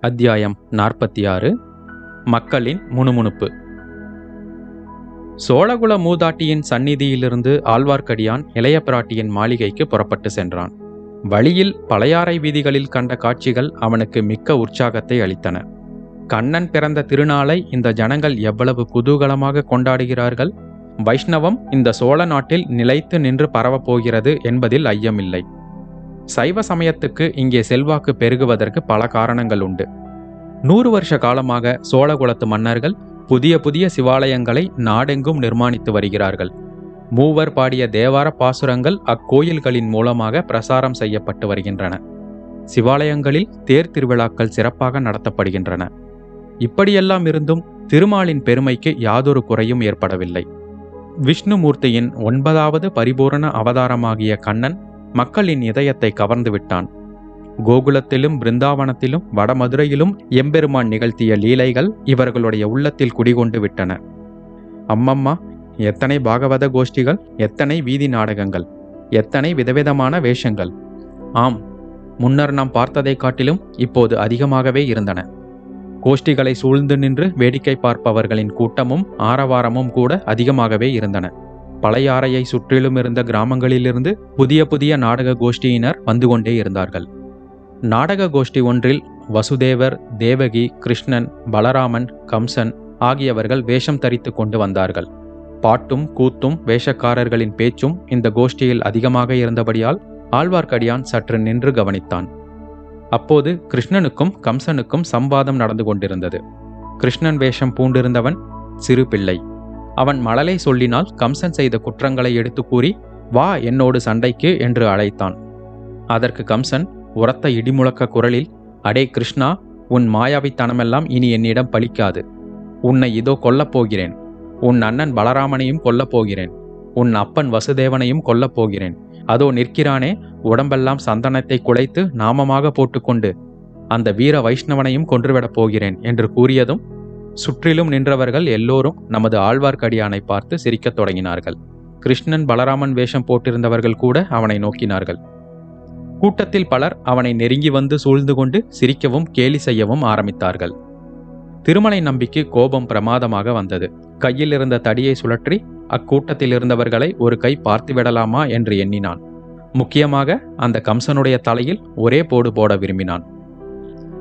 அத்தியாயம் நாற்பத்தி ஆறு மக்களின் முணுமுணுப்பு. சோழகுல மூதாட்டியின் சந்நிதியிலிருந்து ஆழ்வார்க்கடியான் இளைய பிராட்டியின் மாளிகைக்கு புறப்பட்டு சென்றான். வழியில் பழையாறை வீதிகளில் கண்ட காட்சிகள் அவனுக்கு மிக்க உற்சாகத்தை அளித்தன. கண்ணன் பிறந்த திருநாளை இந்த ஜனங்கள் எவ்வளவு குதூகலமாக கொண்டாடுகிறார்கள்? வைஷ்ணவம் இந்த சோழ நாட்டில் நிலைத்து நின்று பரவப்போகிறது என்பதில் ஐயமில்லை. சைவ சமயத்துக்கு இங்கே செல்வாக்கு பெருகுவதற்கு பல காரணங்கள் உண்டு. நூறு வருஷ காலமாக சோழகுலத்து மன்னர்கள் புதிய புதிய சிவாலயங்களை நாடெங்கும் நிர்மாணித்து வருகிறார்கள். மூவர் பாடிய தேவார பாசுரங்கள் அக்கோயில்களின் மூலமாக பிரசாரம் செய்யப்பட்டு வருகின்றன. சிவாலயங்களில் தேர் திருவிழாக்கள் சிறப்பாக நடத்தப்படுகின்றன. இப்படியெல்லாம் இருந்தும் திருமாலின் பெருமைக்கு யாதொரு குறையும் ஏற்படவில்லை. விஷ்ணுமூர்த்தியின் ஒன்பதாவது பரிபூரண அவதாரமாகிய கண்ணன் மக்களின் இதயத்தை கவர்ந்து விட்டான். கோகுலத்திலும் பிருந்தாவனத்திலும் வடமதுரையிலும் எம்பெருமான் நிகழ்த்திய லீலைகள் இவர்களுடைய உள்ளத்தில் குடிகொண்டு விட்டன. அம்மம்மா எத்தனை பாகவத கோஷ்டிகள் எத்தனை வீதி நாடகங்கள் எத்தனை விதவிதமான வேஷங்கள். ஆம் முன்னர் நாம் பார்த்ததை காட்டிலும் இப்போது அதிகமாகவே இருந்தன. கோஷ்டிகளை சூழ்ந்து நின்று வேடிக்கை பார்ப்பவர்களின் கூட்டமும் ஆரவாரமும் கூட அதிகமாகவே இருந்தன. பழையாறையை சுற்றிலும் இருந்த கிராமங்களிலிருந்து புதிய புதிய நாடக கோஷ்டியினர் வந்து கொண்டே இருந்தார்கள். நாடக கோஷ்டி ஒன்றில் வசுதேவர் தேவகி கிருஷ்ணன் பலராமன் கம்சன் ஆகியவர்கள் வேஷம் தரித்து கொண்டு வந்தார்கள். பாட்டும் கூத்தும் வேஷக்காரர்களின் பேச்சும் இந்த கோஷ்டியில் அதிகமாக இருந்தபடியால் ஆழ்வார்க்கடியான் சற்று நின்று கவனித்தான். அப்போது கிருஷ்ணனுக்கும் கம்சனுக்கும் சம்பாதம் நடந்து கொண்டிருந்தது. கிருஷ்ணன் வேஷம் பூண்டிருந்தவன் சிறு பிள்ளை. அவன் மழலை சொல்லினால் கம்சன் செய்த குற்றங்களை எடுத்து கூறி வா என்னோடு சண்டைக்கு என்று அழைத்தான். அதற்கு கம்சன் உரத்த இடிமுழக்க குரலில் அடே கிருஷ்ணா உன் மாயாவித்தனமெல்லாம் இனி என்னிடம் பலிக்காது. உன்னை இதோ கொல்லப் போகிறேன். உன் அண்ணன் பலராமனையும் கொல்லப் போகிறேன். உன் அப்பன் வசுதேவனையும் கொல்லப் போகிறேன். அதோ நிற்கிறானே உடம்பெல்லாம் சந்தனத்தை குலைத்து நாமமாக போட்டுக்கொண்டு அந்த வீர வைஷ்ணவனையும் கொன்றுவிடப் போகிறேன் என்று கூறியதும் சுற்றிலும் நின்றவர்கள் எல்லோரும் நமது ஆழ்வார்க்கடியானை பார்த்து சிரிக்கத் தொடங்கினார்கள். கிருஷ்ணன் பலராமன் வேஷம் போட்டிருந்தவர்கள் கூட அவனை நோக்கினார்கள். கூட்டத்தில் பலர் அவனை நெருங்கி வந்து சூழ்ந்து கொண்டு சிரிக்கவும் கேலி செய்யவும் ஆரம்பித்தார்கள். திருமலை நம்பிக்கு கோபம் பிரமாதமாக வந்தது. கையில் இருந்த தடியை சுழற்றி அக்கூட்டத்தில் இருந்தவர்களை ஒரு கை பார்த்துவிடலாமா என்று எண்ணினான். முக்கியமாக அந்த கம்சனுடைய தலையில் ஒரே போடு போட விரும்பினான்.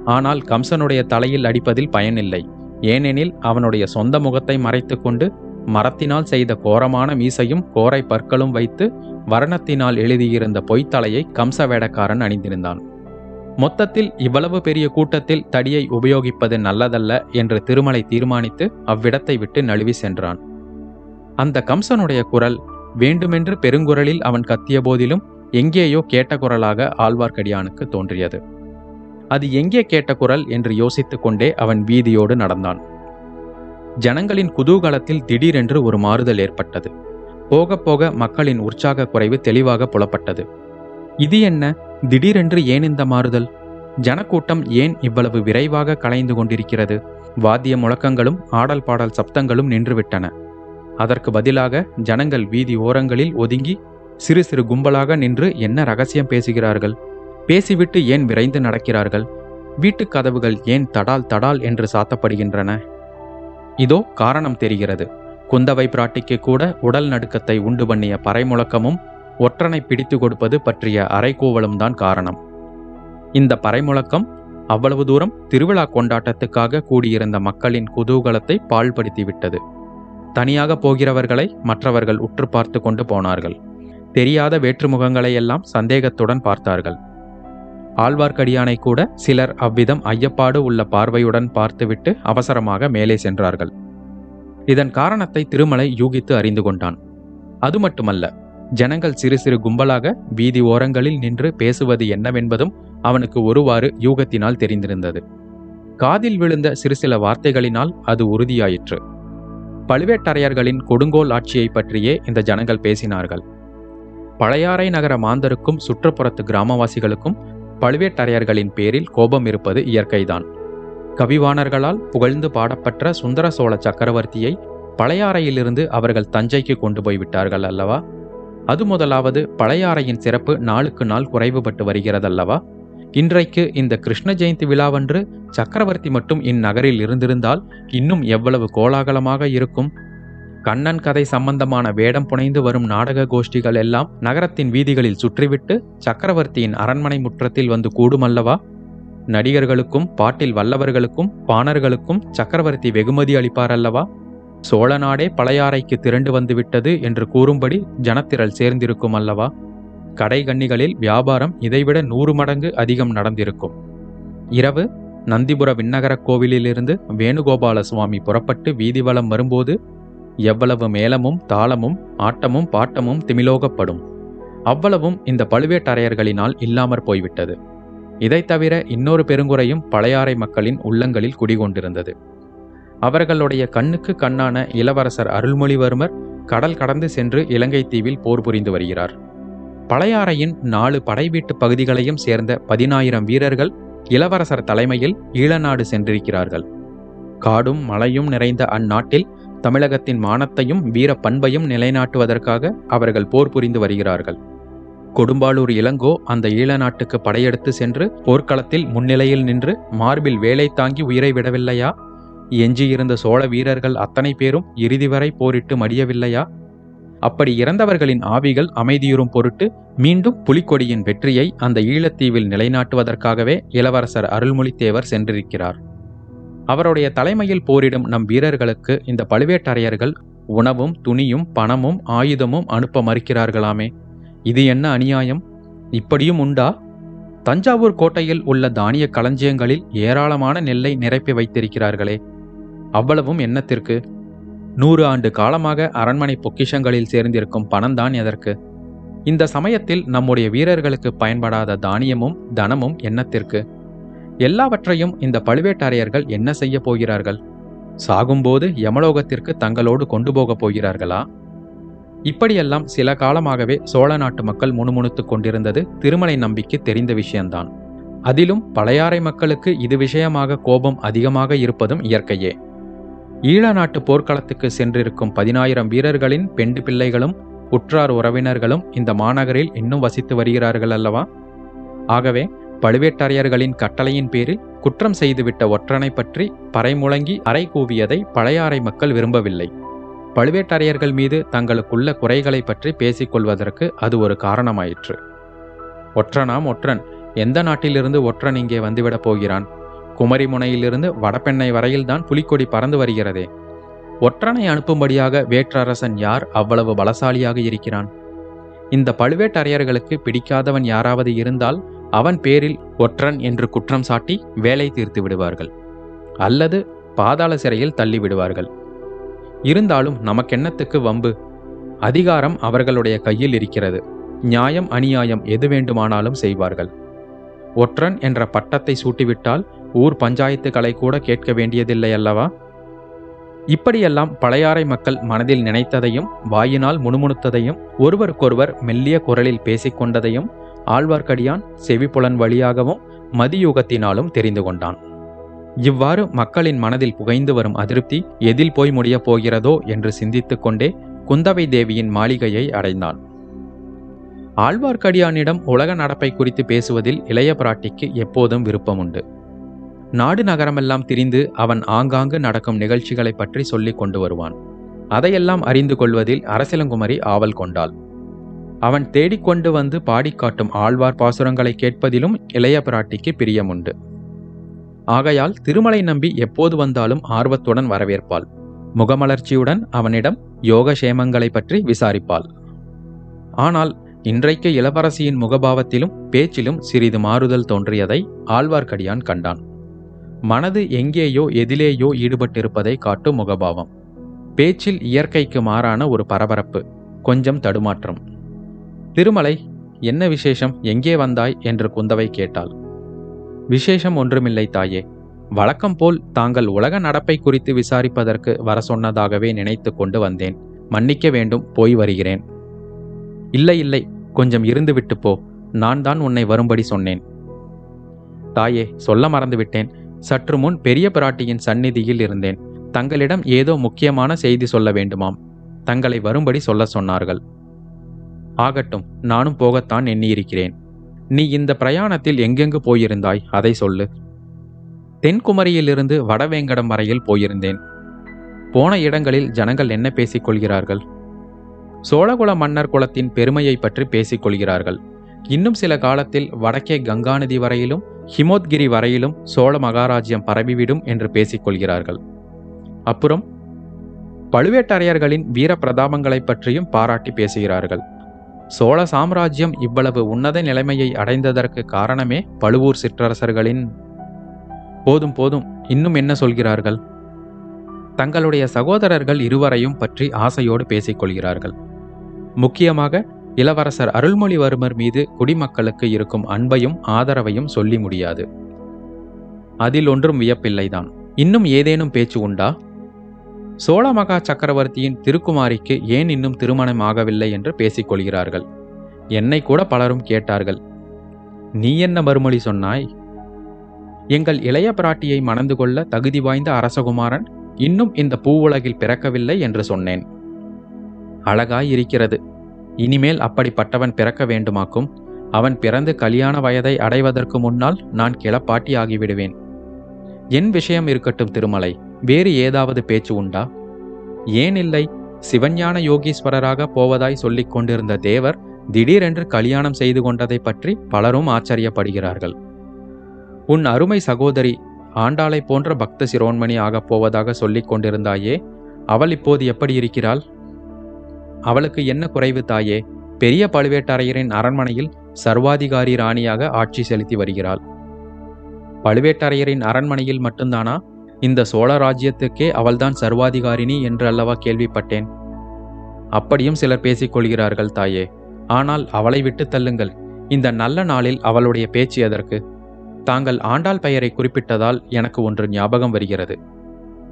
ஆனால் கம்சனுடைய தலையில் அடிப்பதில் பயனில்லை. ஏனெனில் அவனுடைய சொந்த முகத்தை மறைத்துக்கொண்டு மரத்தினால் செய்த கோரமான மீசையும் கோரை பற்களும் வைத்து வர்ணத்தினால் எழுதியிருந்த பொய்த்தலையை கம்ச வேடக்காரன் அணிந்திருந்தான். மொத்தத்தில் இவ்வளவு பெரிய கூட்டத்தில் தடியை உபயோகிப்பது நல்லதல்ல என்று திருமலை தீர்மானித்து அவ்விடத்தை விட்டு நழுவி சென்றான். அந்த கம்சனுடைய குரல் வேண்டுமென்று பெருங்குரலில் அவன் கத்திய போதிலும் எங்கேயோ கேட்ட குரலாக ஆழ்வார்க்கடியானுக்கு தோன்றியது. அது எங்கே கேட்ட குரல் என்று யோசித்துக் கொண்டே அவன் வீதியோடு நடந்தான். ஜனங்களின் குதூகலத்தில் திடீரென்று ஒரு மாறுதல் ஏற்பட்டது. போக போக மக்களின் உற்சாக குறைவு தெளிவாக புலப்பட்டது. இது என்ன? திடீரென்று ஏன் இந்த மாறுதல்? ஜனக்கூட்டம் ஏன் இவ்வளவு விரைவாக கலைந்து கொண்டிருக்கிறது? வாத்திய முழக்கங்களும் ஆடல் பாடல் சப்தங்களும் நின்றுவிட்டன. அதற்கு பதிலாக ஜனங்கள் வீதி ஓரங்களில் ஒதுங்கி சிறு சிறு கும்பலாக நின்று என்ன ரகசியம் பேசுகிறார்கள்? பேசிவிட்டு ஏன் விரைந்து நடக்கிறார்கள்? வீட்டுக் கதவுகள் ஏன் தடால் தடால் என்று சாத்தப்படுகின்றன? இதோ காரணம் தெரிகிறது. குந்தவை பிராட்டிக்கு கூட உடல் நடுக்கத்தை உண்டு பண்ணிய பறைமுழக்கமும் ஒற்றனை பிடித்து கொடுப்பது பற்றிய அரைக்கூவலும் தான் காரணம். இந்த பறைமுழக்கம் அவ்வளவு தூரம் திருவிழா கொண்டாட்டத்துக்காக கூடியிருந்த மக்களின் குதூகலத்தை பாழ்படுத்திவிட்டது. தனியாக போகிறவர்களை மற்றவர்கள் உற்று பார்த்து கொண்டு போனார்கள். தெரியாத வேற்றுமுகங்களையெல்லாம் சந்தேகத்துடன் பார்த்தார்கள். ஆழ்வார்க்கடியானை கூட சிலர் அவ்விதம் ஐயப்பாடு உள்ள பார்வையுடன் பார்த்துவிட்டு அவசரமாக மேலே சென்றார்கள். இதன் காரணத்தை திருமலை யூகித்து அறிந்து கொண்டான். அது மட்டுமல்ல ஜனங்கள் சிறு சிறு கும்பலாக வீதி ஓரங்களில் நின்று பேசுவது என்னவென்பதும் அவனுக்கு ஒருவாறு யூகத்தினால் தெரிந்திருந்தது. காதில் விழுந்த சிறு சில வார்த்தைகளினால் அது உறுதியாயிற்று. பழுவேட்டரையர்களின் கொடுங்கோல் ஆட்சியை பற்றியே இந்த ஜனங்கள் பேசினார்கள். பழையாறை நகர மாந்தருக்கும் சுற்றுப்புறத்து கிராமவாசிகளுக்கும் பழுவேட்டரையர்களின் பேரில் கோபம் இருப்பது இயற்கைதான். கவிவாணர்களால் புகழ்ந்து பாடப்பட்ட சுந்தர சோழ சக்கரவர்த்தியை பழையாறையிலிருந்து அவர்கள் தஞ்சைக்கு கொண்டு போய்விட்டார்கள் அல்லவா? அது முதலாவது பழையாறையின் சிறப்பு நாளுக்கு நாள் குறைவுபட்டு வருகிறதல்லவா? இன்றைக்கு இந்த கிருஷ்ண ஜெயந்தி விழாவன்று சக்கரவர்த்தி மட்டும் இந்நகரில் இருந்திருந்தால் இன்னும் எவ்வளவு கோலாகலமாக இருக்கும்? கண்ணன் கதை சம்பந்தமான வேடம் புனைந்து வரும் நாடக கோஷ்டிகள் எல்லாம் நகரத்தின் வீதிகளில் சுற்றிவிட்டு சக்கரவர்த்தியின் அரண்மனை முற்றத்தில் வந்து கூடுமல்லவா நடிகர்களுக்கும் பாட்டில் வல்லவர்களுக்கும் பாணர்களுக்கும் சக்கரவர்த்தி வெகுமதி அளிப்பார் அல்லவா? சோழ நாடே பழையாறைக்கு திரண்டு வந்துவிட்டது என்று கூறும்படி ஜனத்திரள் சேர்ந்திருக்கும் அல்லவா? கடைகண்ணிகளில் வியாபாரம் இதைவிட நூறு மடங்கு அதிகம் நடந்திருக்கும். இரவு நந்திபுர விண்ணகரக் கோவிலிலிருந்து வேணுகோபால சுவாமி புறப்பட்டு வீதி வலம் வரும்போது எவ்வளவு மேளமும் தாளமும் ஆட்டமும் பாட்டமும் திமிலோகப்படும். அவ்வளவும் இந்த பழுவேட்டரையர்களினால் இல்லாமற் போய்விட்டது. இதைத் தவிர இன்னொரு பெருங்குறையும் பழையாறை மக்களின் உள்ளங்களில் குடிகொண்டிருந்தது. அவர்களுடைய கண்ணுக்கு கண்ணான இளவரசர் அருள்மொழிவர்மர் கடல் கடந்து சென்று இலங்கை தீவில் போர் புரிந்து வருகிறார். பழையாறையின் நாலு படைவீட்டு பகுதிகளையும் சேர்ந்த பதினாயிரம் வீரர்கள் இளவரசர் தலைமையில் ஈழநாடு சென்றிருக்கிறார்கள். காடும் மலையும் நிறைந்த அந்நாட்டில் தமிழகத்தின் மானத்தையும் வீர பண்பையும் நிலைநாட்டுவதற்காக அவர்கள் போர் புரிந்து வருகிறார்கள். கொடும்பாளூர் இளங்கோ அந்த ஈழ நாட்டுக்கு படையெடுத்து சென்று போர்க்களத்தில் முன்னிலையில் நின்று மார்பில் வேலை தாங்கி உயிரை விடவில்லையா? எஞ்சியிருந்த சோழ வீரர்கள் அத்தனை பேரும் இறுதி வரை போரிட்டு மடியவில்லையா? அப்படி இறந்தவர்களின் ஆவிகள் அமைதியுறும் பொருட்டு மீண்டும் புலிக்கொடியின் வெற்றியை அந்த ஈழத்தீவில் நிலைநாட்டுவதற்காகவே இளவரசர் அருள்மொழித்தேவர் சென்றிருக்கிறார். அவருடைய தலைமையில் போரிடும் நம் வீரர்களுக்கு இந்த பழுவேட்டரையர்கள் உணவும் துணியும் பணமும் ஆயுதமும் அனுப்ப மறுக்கிறார்களாமே. இது என்ன அநியாயம்? இப்படியும் உண்டா? தஞ்சாவூர் கோட்டையில் உள்ள தானிய களஞ்சியங்களில் ஏராளமான நெல்லை நிரப்பி வைத்திருக்கிறார்களே. அவ்வளவும் என்னத்திற்கு? நூறு ஆண்டு காலமாக அரண்மனை பொக்கிஷங்களில் சேர்ந்திருக்கும் பணம்தான் எதற்கு? இந்த சமயத்தில் நம்முடைய வீரர்களுக்கு பயன்படாத தானியமும் தனமும் என்னத்திற்கு? எல்லாவற்றையும் இந்த பழுவேட்டரையர்கள் என்ன செய்ய போகிறார்கள்? சாகும்போது யமலோகத்திற்கு தங்களோடு கொண்டு போகப் போகிறார்களா? இப்படியெல்லாம் சில காலமாகவே சோழ நாட்டு மக்கள் முணுமுணுத்துக் கொண்டிருந்தது திருமலை நம்பிக்கு தெரிந்த விஷயம்தான். அதிலும் பழையாறை மக்களுக்கு இது விஷயமாக கோபம் அதிகமாக இருப்பதும் இயற்கையே. ஈழ நாட்டு போர்க்களத்துக்கு சென்றிருக்கும் பதினாயிரம் வீரர்களின் பெண்டு பிள்ளைகளும் உற்றார் உறவினர்களும் இந்த மாநகரில் இன்னும் வசித்து வருகிறார்கள் அல்லவா? ஆகவே பழுவேட்டரையர்களின் கட்டளையின் பேரில் குற்றம் செய்துவிட்ட ஒற்றனை பற்றி பறைமுழங்கி அறை கூவியதை பழையாறை மக்கள் விரும்பவில்லை. பழுவேட்டரையர்கள் மீது தங்களுக்குள்ள குறைகளை பற்றி பேசிக்கொள்வதற்கு அது ஒரு காரணமாயிற்று. ஒற்றனாம் ஒற்றன் எந்த நாட்டிலிருந்து ஒற்றன் இங்கே வந்துவிடப் போகிறான்? குமரிமுனையிலிருந்து வடபெண்ணை வரையில்தான் புலிக்கொடி பறந்து வருகிறதே. ஒற்றனை அனுப்பும்படியாக வேற்றரசன் யார் அவ்வளவு பலசாலியாக இருக்கிறான்? இந்த பழுவேட்டரையர்களுக்கு பிடிக்காதவன் யாராவது இருந்தால் அவன் பேரில் ஒற்றன் என்று குற்றம் சாட்டி வேலை தீர்த்து விடுவார்கள் அல்லது பாதாள சிறையில் தள்ளி விடுவார்கள். இருந்தாலும் நமக்கென்னத்துக்கு வம்பு? அதிகாரம் அவர்களுடைய கையில் இருக்கிறது. நியாயம் அநியாயம் எது வேண்டுமானாலும் செய்வார்கள். ஒற்றன் என்ற பட்டத்தை சூட்டிவிட்டால் ஊர் பஞ்சாயத்துக்களை கூட கேட்க வேண்டியதில்லை அல்லவா? இப்படியெல்லாம் பழையாறை மக்கள் மனதில் நினைத்ததையும் வாயினால் முணுமுணுத்ததையும் ஒருவருக்கொருவர் மெல்லிய குரலில் பேசிக்கொண்டதையும் ஆழ்வார்க்கடியான் செவிப்புலன் வழியாகவும் மதியுகத்தினாலும் தெரிந்து கொண்டான். இவ்வாறு மக்களின் மனதில் புகைந்து வரும் அதிருப்தி எதில் போய் முடியப் போகிறதோ என்று சிந்தித்துக் கொண்டே குந்தவை தேவியின் மாளிகையை அடைந்தான். ஆழ்வார்க்கடியானிடம் உலக நடப்பை குறித்து பேசுவதில் இளைய பிராட்டிக்கு எப்போதும் விருப்பம் உண்டு. நாடு நகரமெல்லாம் திரிந்து அவன் ஆங்காங்கு நடக்கும் நிகழ்ச்சிகளை பற்றி சொல்லிக் கொண்டு வருவான். அதையெல்லாம் அறிந்து கொள்வதில் அரசிலங்குமரி ஆவல் கொண்டாள். அவன் தேடிக்கொண்டு வந்து பாடிக்காட்டும் ஆழ்வார் பாசுரங்களை கேட்பதிலும் இளைய பிராட்டிக்கு பிரியமுண்டு. ஆகையால் திருமலை நம்பி எப்போது வந்தாலும் ஆர்வத்துடன் வரவேற்பாள். முகமலர்ச்சியுடன் அவனிடம் யோகசேமங்களை பற்றி விசாரிப்பாள். ஆனால் இன்றைக்கு இளவரசியின் முகபாவத்திலும் பேச்சிலும் சிறிது மாறுதல் தோன்றியதை ஆழ்வார்க்கடியான் கண்டான். மனது எங்கேயோ எதிலேயோ ஈடுபட்டிருப்பதை காட்டும் முகபாவம். பேச்சில் இயற்கைக்கு மாறான ஒரு பரபரப்பு கொஞ்சம் தடுமாற்றம். திருமலை என்ன விசேஷம் எங்கே வந்தாய்? என்று குந்தவை கேட்டாள். விசேஷம் ஒன்றுமில்லை தாயே. வழக்கம் போல் தாங்கள் உலக நடப்பை குறித்து விசாரிப்பதற்கு வர சொன்னதாகவே நினைத்து கொண்டு வந்தேன். மன்னிக்க வேண்டும் போய் வருகிறேன். இல்லை இல்லை கொஞ்சம் இருந்துவிட்டு போ. நான் தான் உன்னை வரும்படி சொன்னேன். தாயே சொல்ல மறந்துவிட்டேன். சற்று முன் பெரிய பிராட்டியின் சந்நிதியில் இருந்தேன். தங்களிடம் ஏதோ முக்கியமான செய்தி சொல்ல வேண்டுமாம். தங்களை வரும்படி சொல்ல சொன்னார்கள். ஆகட்டும் நானும் போகத்தான் எண்ணியிருக்கிறேன். நீ இந்த பிரயாணத்தில் எங்கெங்கு போயிருந்தாய்? அதை சொல்லு. தென்குமரியிலிருந்து வடவேங்கடம் வரையில் போயிருந்தேன். போன இடங்களில் ஜனங்கள் என்ன பேசிக் கொள்கிறார்கள் சோழகுல மன்னர் குலத்தின் பெருமையை பற்றி பேசிக் கொள்கிறார்கள் இன்னும் சில காலத்தில் வடக்கே கங்காநதி வரையிலும் ஹிமோத்கிரி வரையிலும் சோழ மகாராஜ்யம் பரவிவிடும் என்று பேசிக் கொள்கிறார்கள் அப்புறம் பழுவேட்டரையர்களின் வீர பிரதாபங்களைப் பற்றியும் பாராட்டி பேசுகிறார்கள். சோழ சாம்ராஜ்யம் இவ்வளவு உன்னத நிலைமையை அடைந்ததற்கு காரணமே பழுவூர் சிற்றரசர்களின். போதும் போதும் இன்னும் என்ன சொல்கிறார்கள்? தங்களுடைய சகோதரர்கள் இருவரையும் பற்றி ஆசையோடு பேசிக் கொள்கிறார்கள். முக்கியமாக இளவரசர் அருள்மொழிவர்மர் மீது குடிமக்களுக்கு இருக்கும் அன்பையும் ஆதரவையும் சொல்லி முடியாது. அதில் ஒன்றும் வியப்பில்லைதான். இன்னும் ஏதேனும் பேச்சு உண்டா? சோழ மகா சக்கரவர்த்தியின் திருக்குமாரிக்கு ஏன் இன்னும் திருமணம் ஆகவில்லை என்று பேசிக்கொள்கிறார்கள்? என்னை கூட பலரும் கேட்டார்கள். நீ என்ன மறுமொழி சொன்னாய்? எங்கள் இளைய பிராட்டியை மணந்து கொள்ள தகுதி வாய்ந்த அரசகுமாரன் இன்னும் இந்த பூவுலகில் பிறக்கவில்லை என்று சொன்னேன். அழகாய் இருக்கிறது. இனிமேல் அப்படிப்பட்டவன் பிறக்க வேண்டுமாக்கும். அவன் பிறந்து கல்யாண வயதை அடைவதற்கு முன்னால் நான் கிளப்பாட்டி ஆகிவிடுவேன் என் விஷயம் இருக்கட்டும் திருமலை. வேறு ஏதாவது பேச்சு உண்டா? ஏன் இல்லை சிவஞான யோகீஸ்வரராக போவதாய் சொல்லிக் கொண்டிருந்த தேவர் திடீரென்று கல்யாணம் செய்து கொண்டதை பற்றி பலரும் ஆச்சரியப்படுகிறார்கள். உன் அருமை சகோதரி ஆண்டாளை போன்ற பக்த சிரோன்மணி ஆகப் போவதாக சொல்லிக் கொண்டிருந்தாயே அவள் இப்போது எப்படி இருக்கிறாள்? அவளுக்கு என்ன குறைவு தாயே? பெரிய பழுவேட்டரையரின் அரண்மனையில் சர்வாதிகாரி ராணியாக ஆட்சி செலுத்தி வருகிறாள். பழுவேட்டரையரின் அரண்மனையில் மட்டும்தானா? இந்த சோழ ராஜ்யத்துக்கே அவள்தான் சர்வாதிகாரினி என்று அல்லவா கேள்விப்பட்டேன். அப்படியும் சிலர் பேசிக் கொள்கிறார்கள் தாயே. ஆனால் அவளை விட்டு தள்ளுங்கள். இந்த நல்ல நாளில் அவளுடைய பேச்சு எதற்கு? தாங்கள் ஆண்டாள் பெயரை குறிப்பிட்டதால் எனக்கு ஒன்று ஞாபகம் வருகிறது.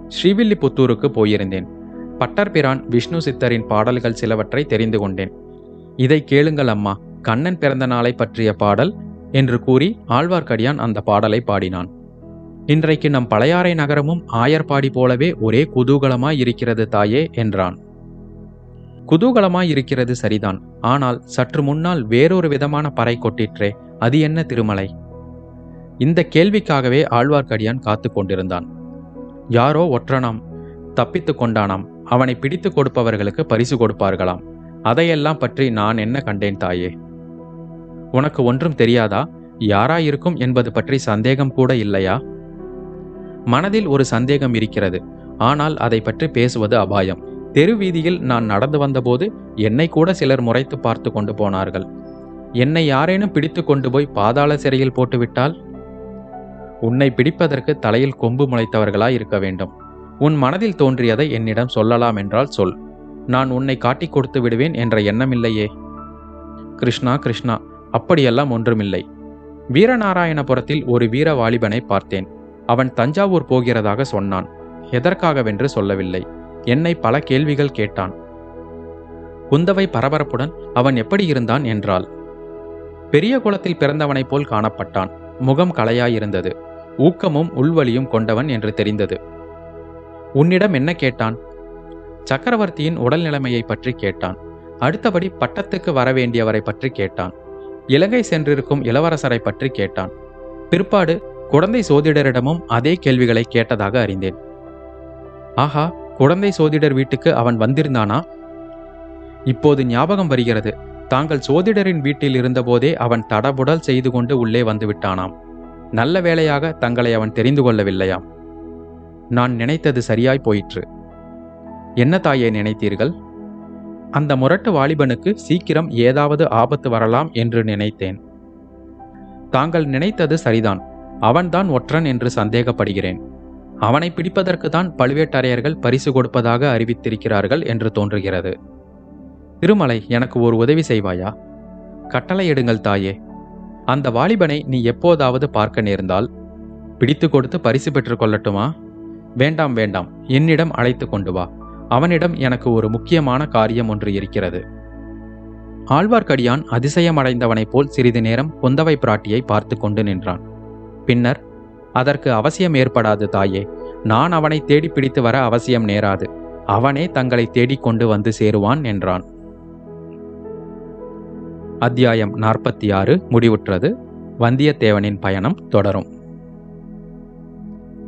ஸ்ரீவில்லிபுத்தூருக்கு போயிருந்தேன். பட்டர்பிரான் விஷ்ணு சித்தரின் பாடல்கள் சிலவற்றை தெரிந்து கொண்டேன். இதை கேளுங்கள் அம்மா. கண்ணன் பிறந்த நாளை பற்றிய பாடல் என்று கூறி ஆழ்வார்க்கடியான் அந்த பாடலை பாடினான். இன்றைக்கு நம் பழையாறை நகரமும் ஆயர்பாடி போலவே ஒரே குதூகலமாய் இருக்கிறது தாயே என்றான். குதூகலமாய் இருக்கிறது சரிதான். ஆனால் சற்று முன்னால் வேறொரு விதமான பறை கொட்டிற்றே அது என்ன திருமலை? இந்த கேள்விக்காகவே ஆழ்வார்க்கடியான் காத்து கொண்டிருந்தான். யாரோ ஒற்றனாம் தப்பித்து கொண்டானாம் அவனை பிடித்து கொடுப்பவர்களுக்கு பரிசு கொடுப்பார்களாம். அதையெல்லாம் பற்றி நான் என்ன கண்டேன் தாயே? உனக்கு ஒன்றும் தெரியாதா? யாராயிருக்கும் என்பது பற்றி சந்தேகம் கூட இல்லையா? மனதில் ஒரு சந்தேகம் இருக்கிறது. ஆனால் அதை பற்றி பேசுவது அபாயம். தெரு வீதியில் நான் நடந்து வந்தபோது என்னை கூட சிலர் முறைத்து பார்த்து கொண்டு போனார்கள். என்னை யாரேனும் பிடித்து கொண்டு போய் பாதாள சிறையில் போட்டுவிட்டால்? உன்னை பிடிப்பதற்கு தலையில் கொம்பு முளைத்தவர்களாய் இருக்க வேண்டும். உன் மனதில் தோன்றியதை என்னிடம் சொல்லலாம் என்றால் சொல். நான் உன்னை காட்டிக் கொடுத்து விடுவேன் என்ற எண்ணமில்லையே கிருஷ்ணா கிருஷ்ணா அப்படியெல்லாம் ஒன்றுமில்லை. வீரநாராயணபுரத்தில் ஒரு வீர வாலிபனை பார்த்தேன். அவன் தஞ்சாவூர் போகிறதாக சொன்னான். எதற்காகவென்று சொல்லவில்லை. என்னை பல கேள்விகள் கேட்டான். குந்தவை பரபரப்புடன் அவன் எப்படி இருந்தான் என்றாள். பெரிய குளத்தில் பிறந்தவனைப் போல் காணப்பட்டான். முகம் கலையாயிருந்தது ஊக்கமும் உள்வலியும் கொண்டவன் என்று தெரிந்தது. உன்னிடம் என்ன கேட்டான்? சக்கரவர்த்தியின் உடல் நிலைமையை பற்றி கேட்டான். அடுத்தபடி பட்டத்துக்கு வரவேண்டியவரை பற்றி கேட்டான். இலங்கை சென்றிருக்கும் இளவரசரை பற்றி கேட்டான். பிற்பாடு குழந்தை சோதிடரிடமும் அதே கேள்விகளை கேட்டதாக அறிந்தேன். ஆஹா குழந்தை சோதிடர் வீட்டுக்கு அவன் வந்திருந்தானா? இப்போது ஞாபகம் வருகிறது. தாங்கள் சோதிடரின் வீட்டில் இருந்தபோதே அவன் தடபுடல் செய்து கொண்டு உள்ளே வந்துவிட்டானாம் நல்ல வேளையாக தங்களை அவன் தெரிந்து கொள்ளவில்லையாம். நான் நினைத்தது சரியாய் போயிற்று. என்ன தாயே நினைத்தீர்கள்? அந்த முரட்டு வாலிபனுக்கு சீக்கிரம் ஏதாவது ஆபத்து வரலாம் என்று நினைத்தேன். தாங்கள் நினைத்தது சரிதான். அவன்தான் ஒற்றன் என்று சந்தேகப்படுகிறேன். அவனை பிடிப்பதற்கு தான் பழுவேட்டரையர்கள் பரிசு கொடுப்பதாக அறிவித்திருக்கிறார்கள் என்று தோன்றுகிறது. திருமலை எனக்கு ஒரு உதவி செய்வாயா? கட்டளையிடுங்கள் தாயே. அந்த வாலிபனை நீ எப்போதாவது பார்க்க நேர்ந்தால் பிடித்து கொடுத்து பரிசு பெற்றுக் கொள்ளட்டுமா? வேண்டாம் வேண்டாம். என்னிடம் அழைத்து கொண்டு வா. அவனிடம் எனக்கு ஒரு முக்கியமான காரியம் ஒன்று இருக்கிறது. ஆழ்வார்க்கடியான் அதிசயமடைந்தவனைப் போல் சிறிது நேரம் குந்தவை பிராட்டியை பார்த்து கொண்டு நின்றான். பின்னர் அதற்கு அவசியம் ஏற்படாது தாயே நான் அவனை தேடி பிடித்து வர அவசியம் நேராது. அவனே தங்களை தேடிக் கொண்டு வந்து சேருவான் என்றான். அத்தியாயம் நாற்பத்தி ஆறு முடிவுற்றது. வந்தியத்தேவனின் பயணம் தொடரும்.